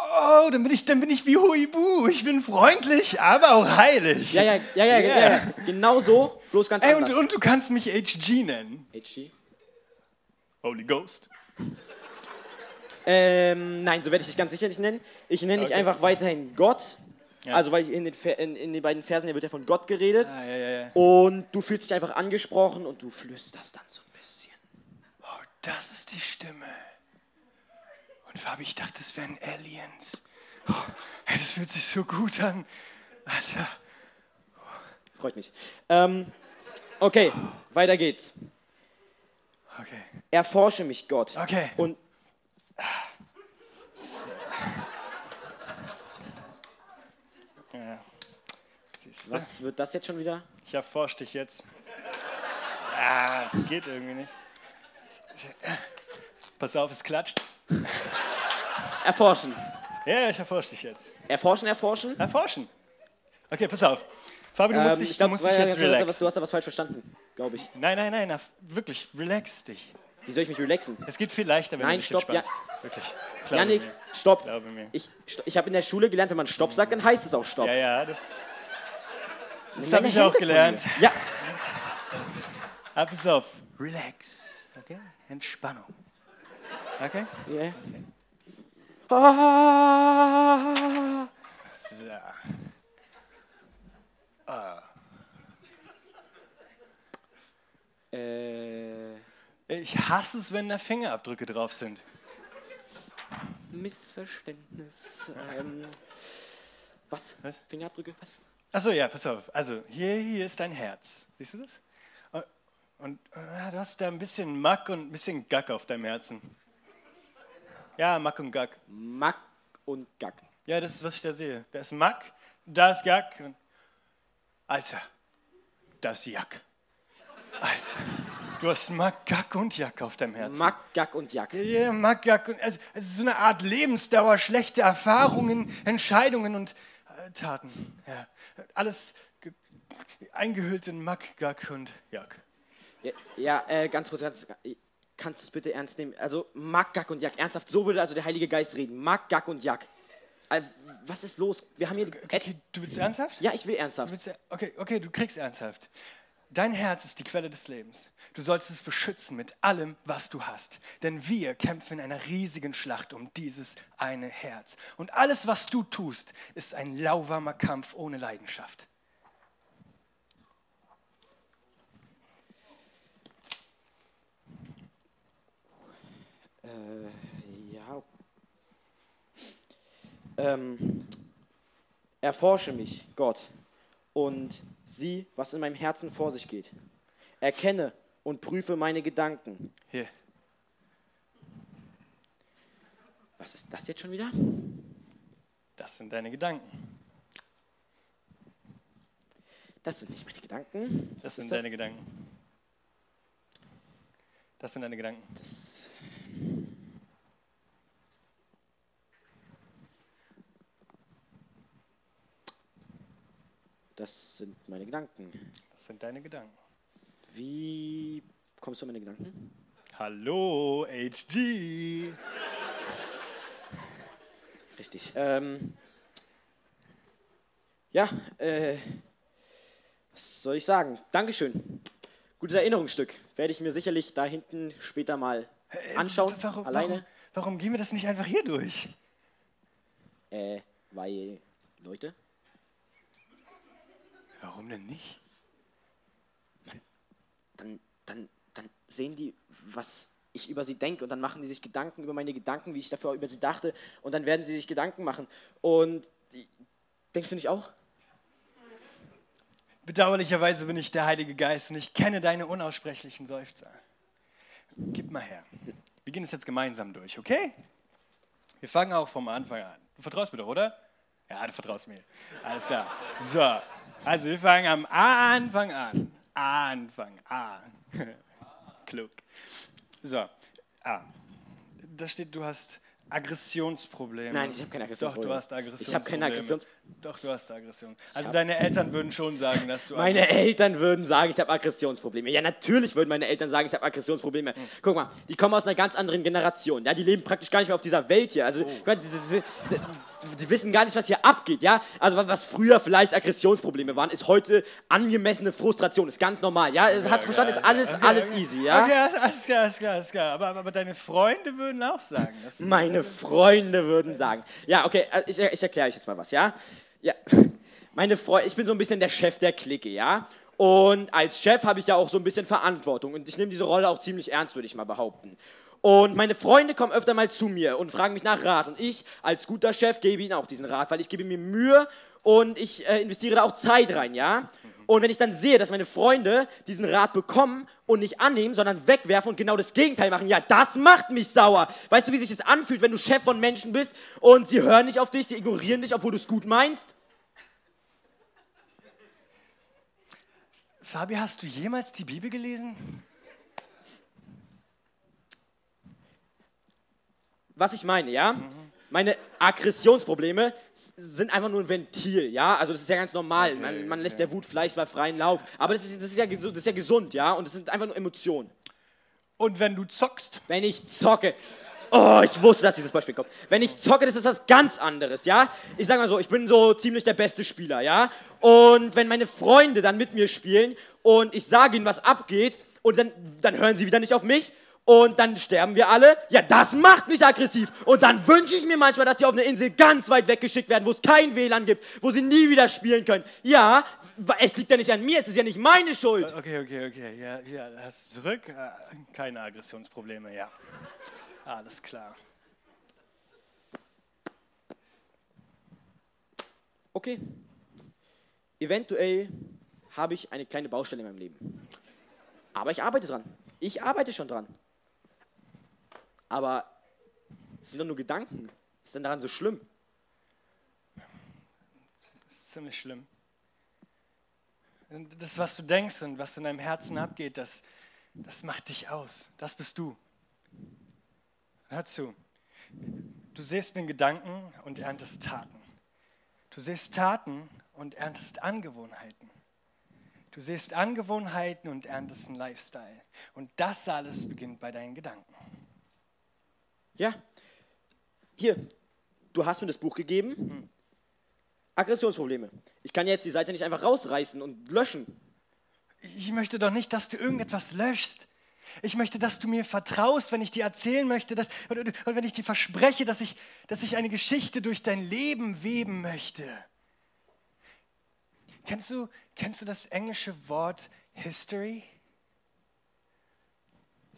Oh, dann bin ich, dann bin ich wie Huibu. Ich bin freundlich, aber auch heilig. Ja, ja, ja, ja, ja, ja. Genau so, bloß ganz Ey, und, anders. und du kannst mich HG nennen. HG? Holy Ghost. Ähm, nein, so werde ich dich ganz sicher nicht nennen. Ich nenne dich Okay. einfach weiterhin Gott. Ja. Also, weil in den, in, in den beiden Versen hier wird ja von Gott geredet. Ah, ja, ja, ja. Und du fühlst dich einfach angesprochen und du flüsterst dann so ein bisschen. Oh, das ist die Stimme. Und Fabi, ich dachte, das wären Aliens. Oh, das fühlt sich so gut an. Alter. Freut mich. Ähm, okay, weiter geht's. Okay. Erforsche mich, Gott. Okay. Und Ja. Was wird das jetzt schon wieder? Ich erforsche dich jetzt. Ah, es geht irgendwie nicht. Pass auf, es klatscht. Erforschen. Ja, ich erforsche dich jetzt. Erforschen, erforschen. Erforschen. Okay, pass auf. Fabi, du musst Ähm, dich, ich glaube, du musst dich jetzt du, hast- relaxen. du hast da was falsch verstanden, glaube ich. Nein, nein, nein, na, wirklich, relax dich. Wie soll ich mich relaxen? Es geht viel leichter, wenn Nein, du dich stopp, ja. entspannst. Wirklich. Glaube Janik, mir. stopp. Glaube mir. Ich, ich habe in der Schule gelernt, wenn man Stopp sagt, dann heißt es auch Stopp. Ja, ja, das, das habe ich auch Hände gelernt. Ja, Ah, pass auf. Relax. Okay? Entspannung. Okay? Ja. Ah, So. äh, Ich hasse es, wenn da Fingerabdrücke drauf sind. Missverständnis. Ähm, was? Was? Fingerabdrücke? Was? Achso, ja, pass auf. Also, hier, hier ist dein Herz. Siehst du das? Und, und äh, du hast da ein bisschen Mack und ein bisschen Gack auf deinem Herzen. Ja, Mack und Gack. Mack und Gack. Ja, das ist, was ich da sehe. Da ist Mack, da ist Gack. Alter, da ist Jack. Alter, du hast Mack, Gack und Jack auf deinem Herzen. Mack, Gack und Jack. Ja, Mack, Gack und... Also, es ist so eine Art Lebensdauer, schlechte Erfahrungen, Entscheidungen und äh, Taten. Ja, alles ge- eingehüllt in Mack, Gack und Jack. Ja, ja äh, ganz kurz, ganz, kannst du es bitte ernst nehmen? Also, Mack, Gack und Jack. Ernsthaft, so würde also der Heilige Geist reden. Mack, Gack und Jack. Äh, was ist los? Wir haben hier... Okay, du willst ernsthaft? Ja, ich will ernsthaft. willst, okay, okay, du kriegst ernsthaft. Dein Herz ist die Quelle des Lebens. Du sollst es beschützen mit allem, was du hast. Denn wir kämpfen in einer riesigen Schlacht um dieses eine Herz. Und alles, was du tust, ist ein lauwarmer Kampf ohne Leidenschaft. Äh, ja. Ähm, erforsche mich, Gott, und sieh, was in meinem Herzen vor sich geht. Erkenne und prüfe meine Gedanken. Hier. Was ist das jetzt schon wieder? Das sind deine Gedanken. Das sind nicht meine Gedanken. Das Was sind deine Gedanken. Das sind deine Gedanken. Das, das sind meine Gedanken. Das sind deine Gedanken. Wie kommst du an meine Gedanken? Hallo, HG. Richtig. Ähm, ja, äh, was soll ich sagen? Dankeschön. Gutes Erinnerungsstück. Werde ich mir sicherlich da hinten später mal anschauen. Äh, Warum, alleine. Warum, warum gehen wir das nicht einfach hier durch? Äh, weil, Leute, Warum denn nicht? dann, dann, dann sehen die, was ich über sie denke und dann machen die sich Gedanken über meine Gedanken, wie ich davor über sie dachte und dann werden sie sich Gedanken machen. Und denkst du nicht auch? Bedauerlicherweise bin ich der Heilige Geist und ich kenne deine unaussprechlichen Seufzer. Gib mal her. Wir gehen es jetzt gemeinsam durch, okay? Wir fangen auch vom Anfang an. Du vertraust mir doch, oder? Ja, du vertraust mir. Alles klar. So, also wir fangen am Anfang an. Anfang an. Klug. So, A. Da steht, du hast Aggressionsprobleme. Nein, ich habe keine Doch, Aggressionsprobleme. du hast Aggressionsprobleme. Ich habe keine Aggressions- Doch, du hast Aggression. Also deine Eltern würden schon sagen, dass du Meine Aggression- Eltern würden sagen, ich habe Aggressionsprobleme. Ja, natürlich würden meine Eltern sagen, ich habe Aggressionsprobleme. Guck mal, die kommen aus einer ganz anderen Generation. Ja, die leben praktisch gar nicht mehr auf dieser Welt hier. Also, Gott, die, die, die, die wissen gar nicht, was hier abgeht. Ja, also was- früher vielleicht Aggressionsprobleme waren, ist heute angemessene Frustration. Ist ganz normal. Ja, es hat verstanden, ist alles, Okay, alles okay. easy. Ja. Okay, alles klar, alles klar, alles klar. Aber, aber, aber deine Freunde würden auch sagen, dass Meine Freunde würden sagen. Ja, okay, äh, ich, ich erkläre euch jetzt mal was, ja? Ja, meine Freunde, ich bin so ein bisschen der Chef der Clique, ja? Und als Chef habe ich ja auch so ein bisschen Verantwortung und ich nehme diese Rolle auch ziemlich ernst, würde ich mal behaupten. Und meine Freunde kommen öfter mal zu mir und fragen mich nach Rat. Und ich, als guter Chef, gebe ihnen auch diesen Rat, weil ich gebe mir Mühe und ich äh, investiere da auch Zeit rein, ja? Und wenn ich dann sehe, dass meine Freunde diesen Rat bekommen und nicht annehmen, sondern wegwerfen und genau das Gegenteil machen, ja, das macht mich sauer. Weißt du, wie sich das anfühlt, wenn du Chef von Menschen bist und sie hören nicht auf dich, sie ignorieren dich, obwohl du es gut meinst? Fabi, hast du jemals die Bibel gelesen? Was ich meine, ja? Meine Aggressionsprobleme sind einfach nur ein Ventil, ja? Also das ist ja ganz normal. man, man lässt der Wut vielleicht bei freien Lauf. Aber das ist, das, ist ja, das ist ja gesund, ja? Und das sind einfach nur Emotionen. Und wenn du zockst, Wenn ich zocke. Oh, ich wusste, dass dieses Beispiel kommt. Wenn ich zocke, das ist was ganz anderes, ja? Ich sag mal so, ich bin so ziemlich der beste Spieler, ja? Und wenn meine Freunde dann mit mir spielen und ich sage ihnen, was abgeht, und dann, dann hören sie wieder nicht auf mich und dann sterben wir alle, ja, das macht mich aggressiv. Und dann wünsche ich mir manchmal, dass sie auf eine Insel ganz weit weggeschickt werden, wo es kein WLAN gibt, wo sie nie wieder spielen können. Ja, es liegt ja nicht an mir, es ist ja nicht meine Schuld. okay, okay, okay, ja, ja, hast du zurück? Äh, Keine Aggressionsprobleme, ja. Alles klar. Okay. Eventuell habe ich eine kleine Baustelle in meinem Leben. Aber ich arbeite dran. Ich arbeite schon dran. Aber es sind doch nur Gedanken. Was ist denn daran so schlimm? Das ist ziemlich schlimm. Das, was du denkst und was in deinem Herzen abgeht, das, das macht dich aus. Das bist du. Hör zu. Du siehst den Gedanken und erntest Taten. Du siehst Taten und erntest Angewohnheiten. Du siehst Angewohnheiten und erntest einen Lifestyle. Und das alles beginnt bei deinen Gedanken. Ja. Hier, du hast mir das Buch gegeben. Aggressionsprobleme. Ich kann jetzt die Seite nicht einfach rausreißen und löschen. ich möchte doch nicht, dass du irgendetwas löschst. Ich möchte, dass du mir vertraust, wenn ich dir erzählen möchte, dass, oder wenn ich dir verspreche, dass ich, dass ich eine Geschichte durch dein Leben weben möchte. Kennst du, kennst du das englische Wort History?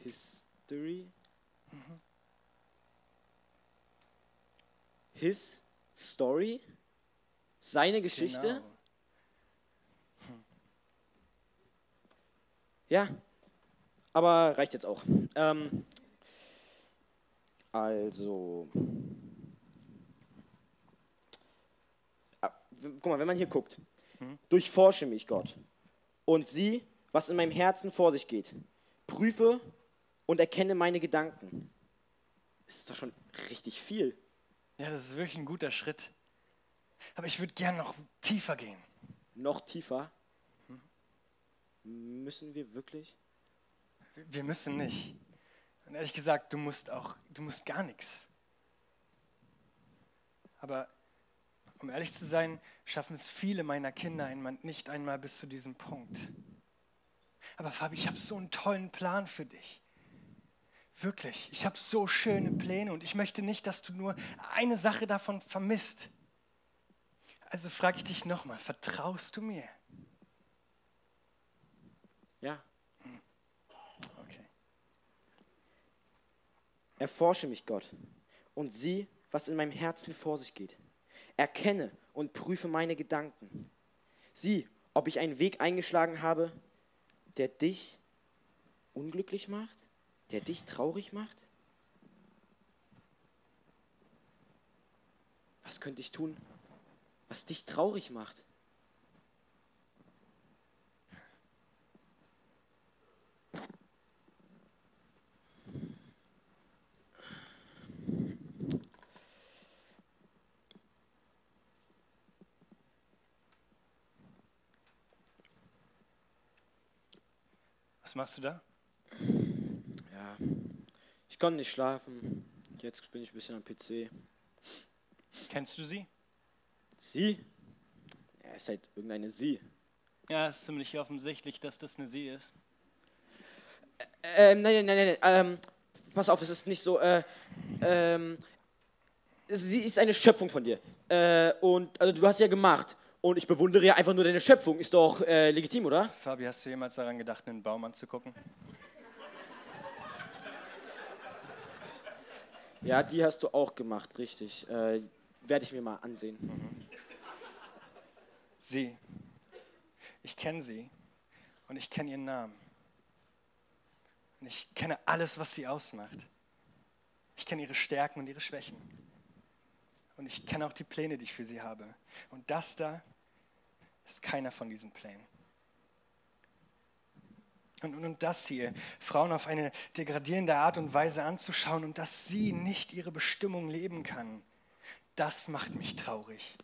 History. His Story. Seine Geschichte. Genau. Ja, aber reicht jetzt auch. Ähm, also. Ah, Guck mal, wenn man hier guckt. Durchforsche mich, Gott. Und sieh, was in meinem Herzen vor sich geht. Prüfe und erkenne meine Gedanken. Das ist doch schon richtig viel. Ja, das ist wirklich ein guter Schritt. Aber ich würde gern noch tiefer gehen. Noch tiefer. Müssen wir wirklich? Wir müssen nicht. Und ehrlich gesagt, du musst auch, du musst gar nichts. Aber um ehrlich zu sein, schaffen es viele meiner Kinder nicht einmal bis zu diesem Punkt. Aber Fabi, ich habe so einen tollen Plan für dich. Wirklich, ich habe so schöne Pläne und ich möchte nicht, dass du nur eine Sache davon vermisst. Also frage ich dich nochmal, vertraust du mir? Ja. Okay. Erforsche mich, Gott, und sieh, was in meinem Herzen vor sich geht. Erkenne und prüfe meine Gedanken. Sieh, ob ich einen Weg eingeschlagen habe, der dich unglücklich macht, der dich traurig macht. Was könnte ich tun, was dich traurig macht? Was machst du da? Ja, ich konnte nicht schlafen. Jetzt bin ich ein bisschen am PC. Kennst du sie? Sie? Ja, ist halt irgendeine Sie. Ja, ist ziemlich offensichtlich, dass das eine sie ist. Ähm, nein, nein, nein, nein. Ähm, pass auf, das ist nicht so. Äh, ähm, sie ist eine Schöpfung von dir. Äh, und also du hast ja gemacht. Und ich bewundere ja einfach nur deine Schöpfung. Ist doch äh, legitim, oder? Fabi, hast du jemals daran gedacht, einen Baum anzugucken? Ja, die hast du auch gemacht, richtig. Äh, Werde ich mir mal ansehen. Sie. Ich kenne sie und ich kenne ihren Namen. Und ich kenne alles, was sie ausmacht. Ich kenne ihre Stärken und ihre Schwächen. Und ich kenne auch die Pläne, die ich für sie habe. Und das da ist keiner von diesen Plänen. Und, und, und das hier, Frauen auf eine degradierende Art und Weise anzuschauen und dass sie nicht ihre Bestimmung leben kann, das macht mich traurig.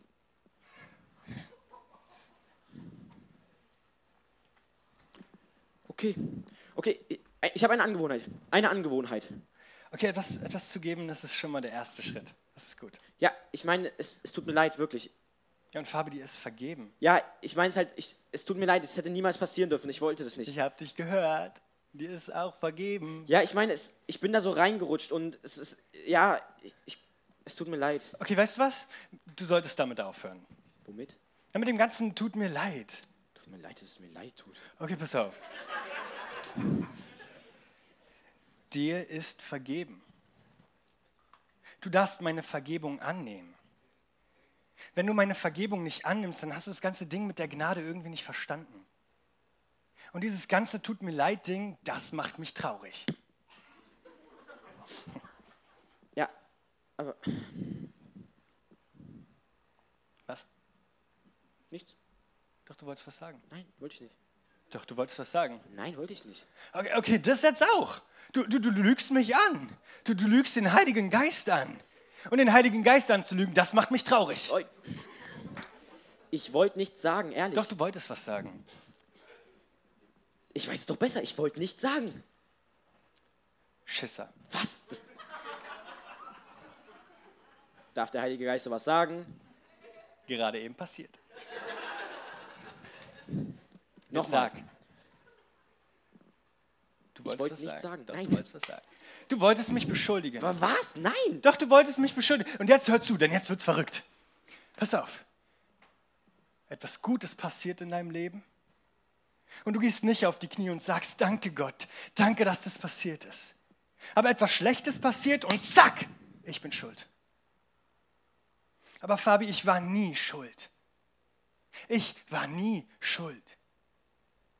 Okay. Okay, ich- habe eine Angewohnheit. Eine Angewohnheit. Okay, etwas, etwas zu geben, das ist schon mal der erste Schritt. Das ist gut. Ja, ich meine, es, es tut mir leid, wirklich. Ja, und Fabi, dir ist vergeben. Ja, ich meine es halt, ich, es tut mir leid, es hätte niemals passieren dürfen. Ich wollte das nicht. Ich habe dich gehört. Dir ist auch vergeben. Ja, ich meine, es, ich bin da so reingerutscht und es ist, ja, ich, ich, es tut mir leid. Okay, weißt du was? Du solltest damit aufhören. Womit? Ja, mit dem Ganzen tut mir leid. Tut mir leid, dass es mir leid tut. Okay, pass auf. Dir ist vergeben. Du darfst meine Vergebung annehmen. Wenn du meine Vergebung nicht annimmst, dann hast du das ganze Ding mit der Gnade irgendwie nicht verstanden. Und dieses ganze Tut mir leid Ding, das macht mich traurig. Ja, aber Was? nichts. Doch, du wolltest was sagen. Nein, wollte ich nicht. Doch, du wolltest was sagen. Nein, wollte ich nicht. Okay, okay das jetzt auch. Du, du, du lügst mich an. Du, du lügst den Heiligen Geist an. Und den Heiligen Geist anzulügen, das macht mich traurig. Ich wollte nichts sagen, ehrlich. Doch, du wolltest was sagen. Ich weiß es doch besser, ich wollte nichts sagen. Schisser. Was? Das Darf der Heilige Geist sowas sagen? Gerade eben passiert. Nochmal. Sag. wolltest wollte was nichts sagen. Doch, Nein. Du wolltest was sagen. Du wolltest mich beschuldigen. Aber was? Nein. Doch, du wolltest mich beschuldigen. Und jetzt hör zu, denn jetzt wird's verrückt. Pass auf. Etwas Gutes passiert in deinem Leben. Und du gehst nicht auf die Knie und sagst, danke Gott, danke, dass das passiert ist. Aber etwas Schlechtes passiert und zack, ich bin schuld. Aber Fabi, ich war nie schuld. Ich war nie schuld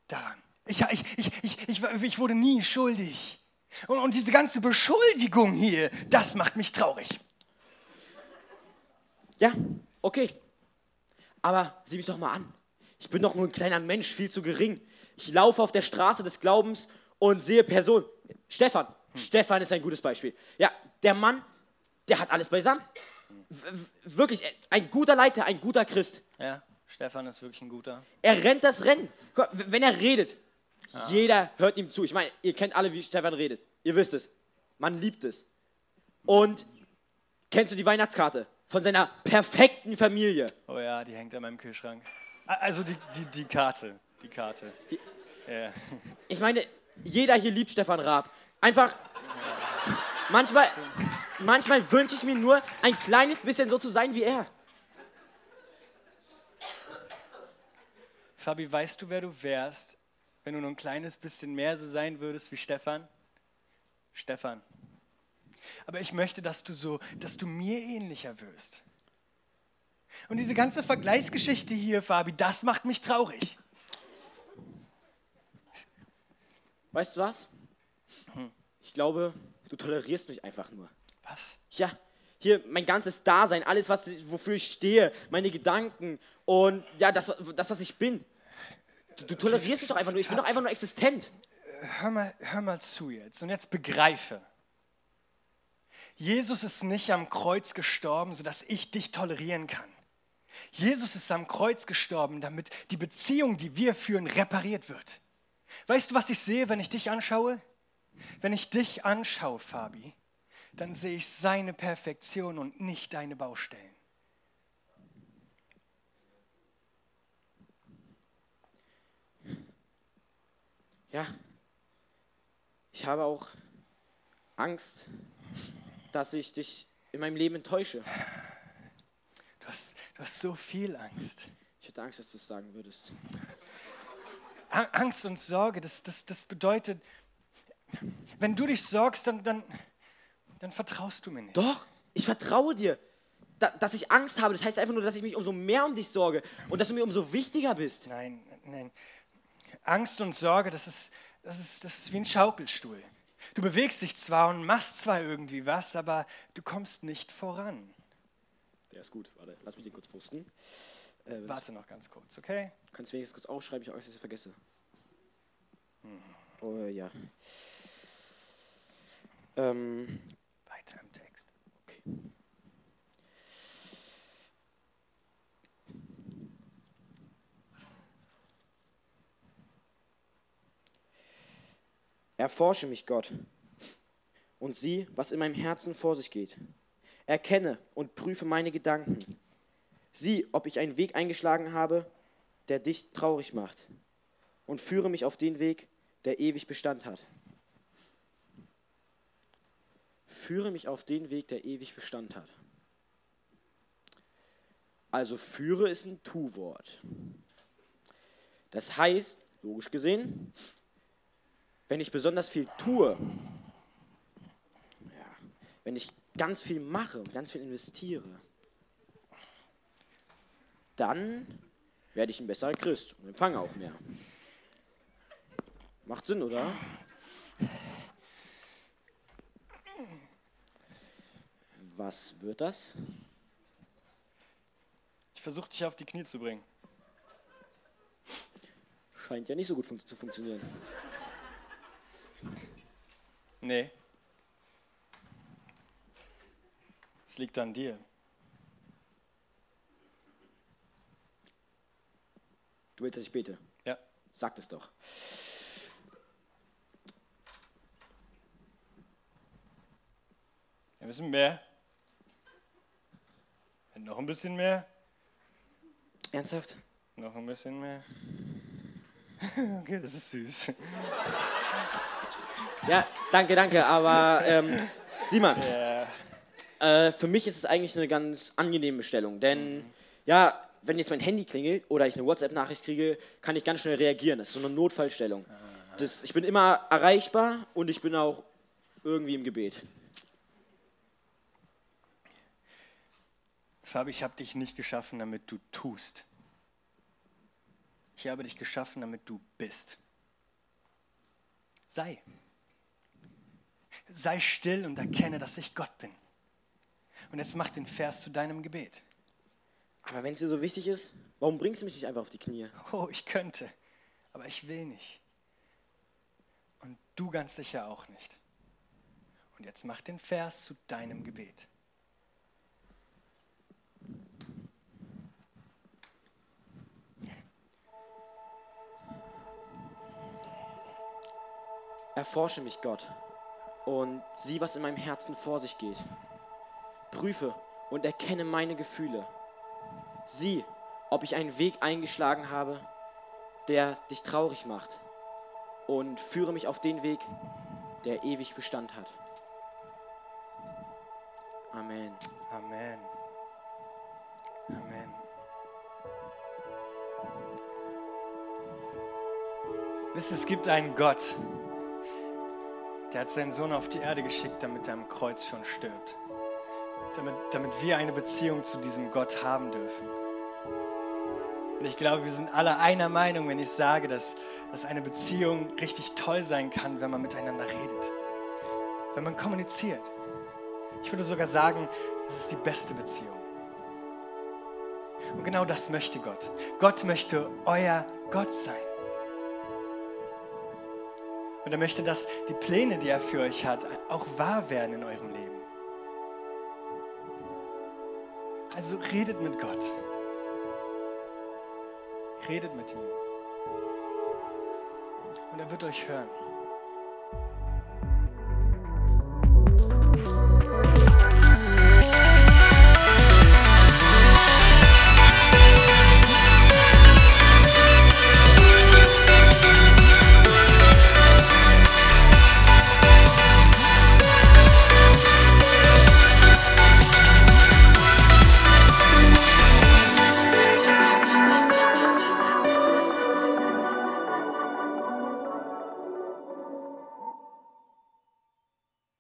daran. Ich, ich, ich, ich, ich, ich wurde nie schuldig. Und, und diese ganze Beschuldigung hier, das macht mich traurig. Ja, okay. Aber sieh mich doch mal an. Ich bin doch nur ein kleiner Mensch, viel zu gering. Ich laufe auf der Straße des Glaubens und sehe Personen. Stefan. Stefan ist ein gutes Beispiel. Ja, der Mann, der hat alles beisammen. Wirklich, ein guter Leiter, ein guter Christ. Ja, Stefan ist wirklich ein guter. Er rennt das Rennen. Wenn er redet, jeder hört ihm zu. Ich meine, ihr kennt alle, wie Stefan redet. Ihr wisst es. Man liebt es. Und kennst du die Weihnachtskarte von seiner perfekten Familie? Oh ja, die hängt an meinem Kühlschrank. Also die, die, die Karte. Die Karte. Ja. Ich meine, jeder hier liebt Stefan Raab. Einfach, manchmal, manchmal wünsche ich mir nur, ein kleines bisschen so zu sein wie er. Fabi, weißt du, wer du wärst, wenn du nur ein kleines bisschen mehr so sein würdest wie Stefan? Stefan. Aber ich möchte, dass du so, dass du mir ähnlicher wirst. Und diese ganze Vergleichsgeschichte hier, Fabi, das macht mich traurig. Weißt du was? Ich glaube, du tolerierst mich einfach nur. Was? Ja, hier mein ganzes Dasein, alles, was, wofür ich stehe, meine Gedanken und ja, das, das was ich bin. Du, tolerierst mich doch einfach nur. Ich bin doch einfach nur existent. Hör mal, hör mal zu jetzt und jetzt begreife. Jesus ist nicht am Kreuz gestorben, sodass ich dich tolerieren kann. Jesus ist am Kreuz gestorben, damit die Beziehung, die wir führen, repariert wird. Weißt du, was ich sehe, wenn ich dich anschaue? Wenn ich dich anschaue, Fabi, dann sehe ich seine Perfektion und nicht deine Baustellen. Ja, ich habe auch Angst, dass ich dich in meinem Leben enttäusche. Du hast, du hast so viel Angst. Ich hatte Angst, dass du es sagen würdest. Angst und Sorge, das, das, das bedeutet, wenn du dich sorgst, dann, dann, dann vertraust du mir nicht. Doch, ich vertraue dir. Da, dass ich Angst habe, das heißt einfach nur, dass ich mich umso mehr um dich sorge und dass du mir umso wichtiger bist. Nein, nein. Angst und Sorge, das ist, das, ist, das ist wie ein Schaukelstuhl. Du bewegst dich zwar und machst zwar irgendwie was, aber du kommst nicht voran. Der ist gut. Warte, lass mich den kurz posten. Äh, Warte noch ganz kurz, okay? Du kannst wenigstens kurz aufschreiben, ich ich es vergesse. Oh ja. Ähm, Weiter im Text. okay. Erforsche mich, Gott, und sieh, was in meinem Herzen vor sich geht. Erkenne und prüfe meine Gedanken. Sieh, ob ich einen Weg eingeschlagen habe, der dich traurig macht. Und führe mich auf den Weg, der ewig Bestand hat. Führe mich auf den Weg, der ewig Bestand hat. Also führe ist ein Tu-Wort. Das heißt, logisch gesehen, wenn ich besonders viel tue, ja, wenn ich ganz viel mache und ganz viel investiere, dann werde ich ein besserer Christ und empfange auch mehr. Macht Sinn, oder? Was wird das? Ich versuche dich auf die Knie zu bringen. Scheint ja nicht so gut fun zu funktionieren. Nee. Es liegt an dir. Du willst, dass ich bete? Ja. Sag es doch. Ein bisschen mehr. Noch ein bisschen mehr. Ernsthaft? Noch ein bisschen mehr. Okay, das ist süß. Ja, danke, danke. Aber ähm, Simon, äh, für mich ist es eigentlich eine ganz angenehme Stellung. Denn, ja, wenn jetzt mein Handy klingelt oder ich eine WhatsApp-Nachricht kriege, kann ich ganz schnell reagieren. Das ist so eine Notfallstellung. Das, ich bin immer erreichbar und ich bin auch irgendwie im Gebet. Fabi, ich habe dich nicht geschaffen, damit du tust. Ich habe dich geschaffen, damit du bist. Sei. Sei still und erkenne, dass ich Gott bin. Und jetzt mach den Vers zu deinem Gebet. Aber wenn es dir so wichtig ist, warum bringst du mich nicht einfach auf die Knie? Oh, ich könnte, aber ich will nicht. Und du ganz sicher auch nicht. Und jetzt mach den Vers zu deinem Gebet. Erforsche mich, Gott, und sieh, was in meinem Herzen vor sich geht. Prüfe und erkenne meine Gefühle. Sieh, ob ich einen Weg eingeschlagen habe, der dich traurig macht. Und führe mich auf den Weg, der ewig Bestand hat. Amen. Amen. Amen. Wisst es gibt einen Gott, der hat seinen Sohn auf die Erde geschickt, damit er am Kreuz für uns stirbt. Damit, damit wir eine Beziehung zu diesem Gott haben dürfen. Und ich glaube, wir sind alle einer Meinung, wenn ich sage, dass, dass eine Beziehung richtig toll sein kann, wenn man miteinander redet. Wenn man kommuniziert. Ich würde sogar sagen, das ist die beste Beziehung. Und genau das möchte Gott. Gott möchte euer Gott sein. Und er möchte, dass die Pläne, die er für euch hat, auch wahr werden in eurem Leben. Also redet mit Gott. Redet mit ihm. Und er wird euch hören.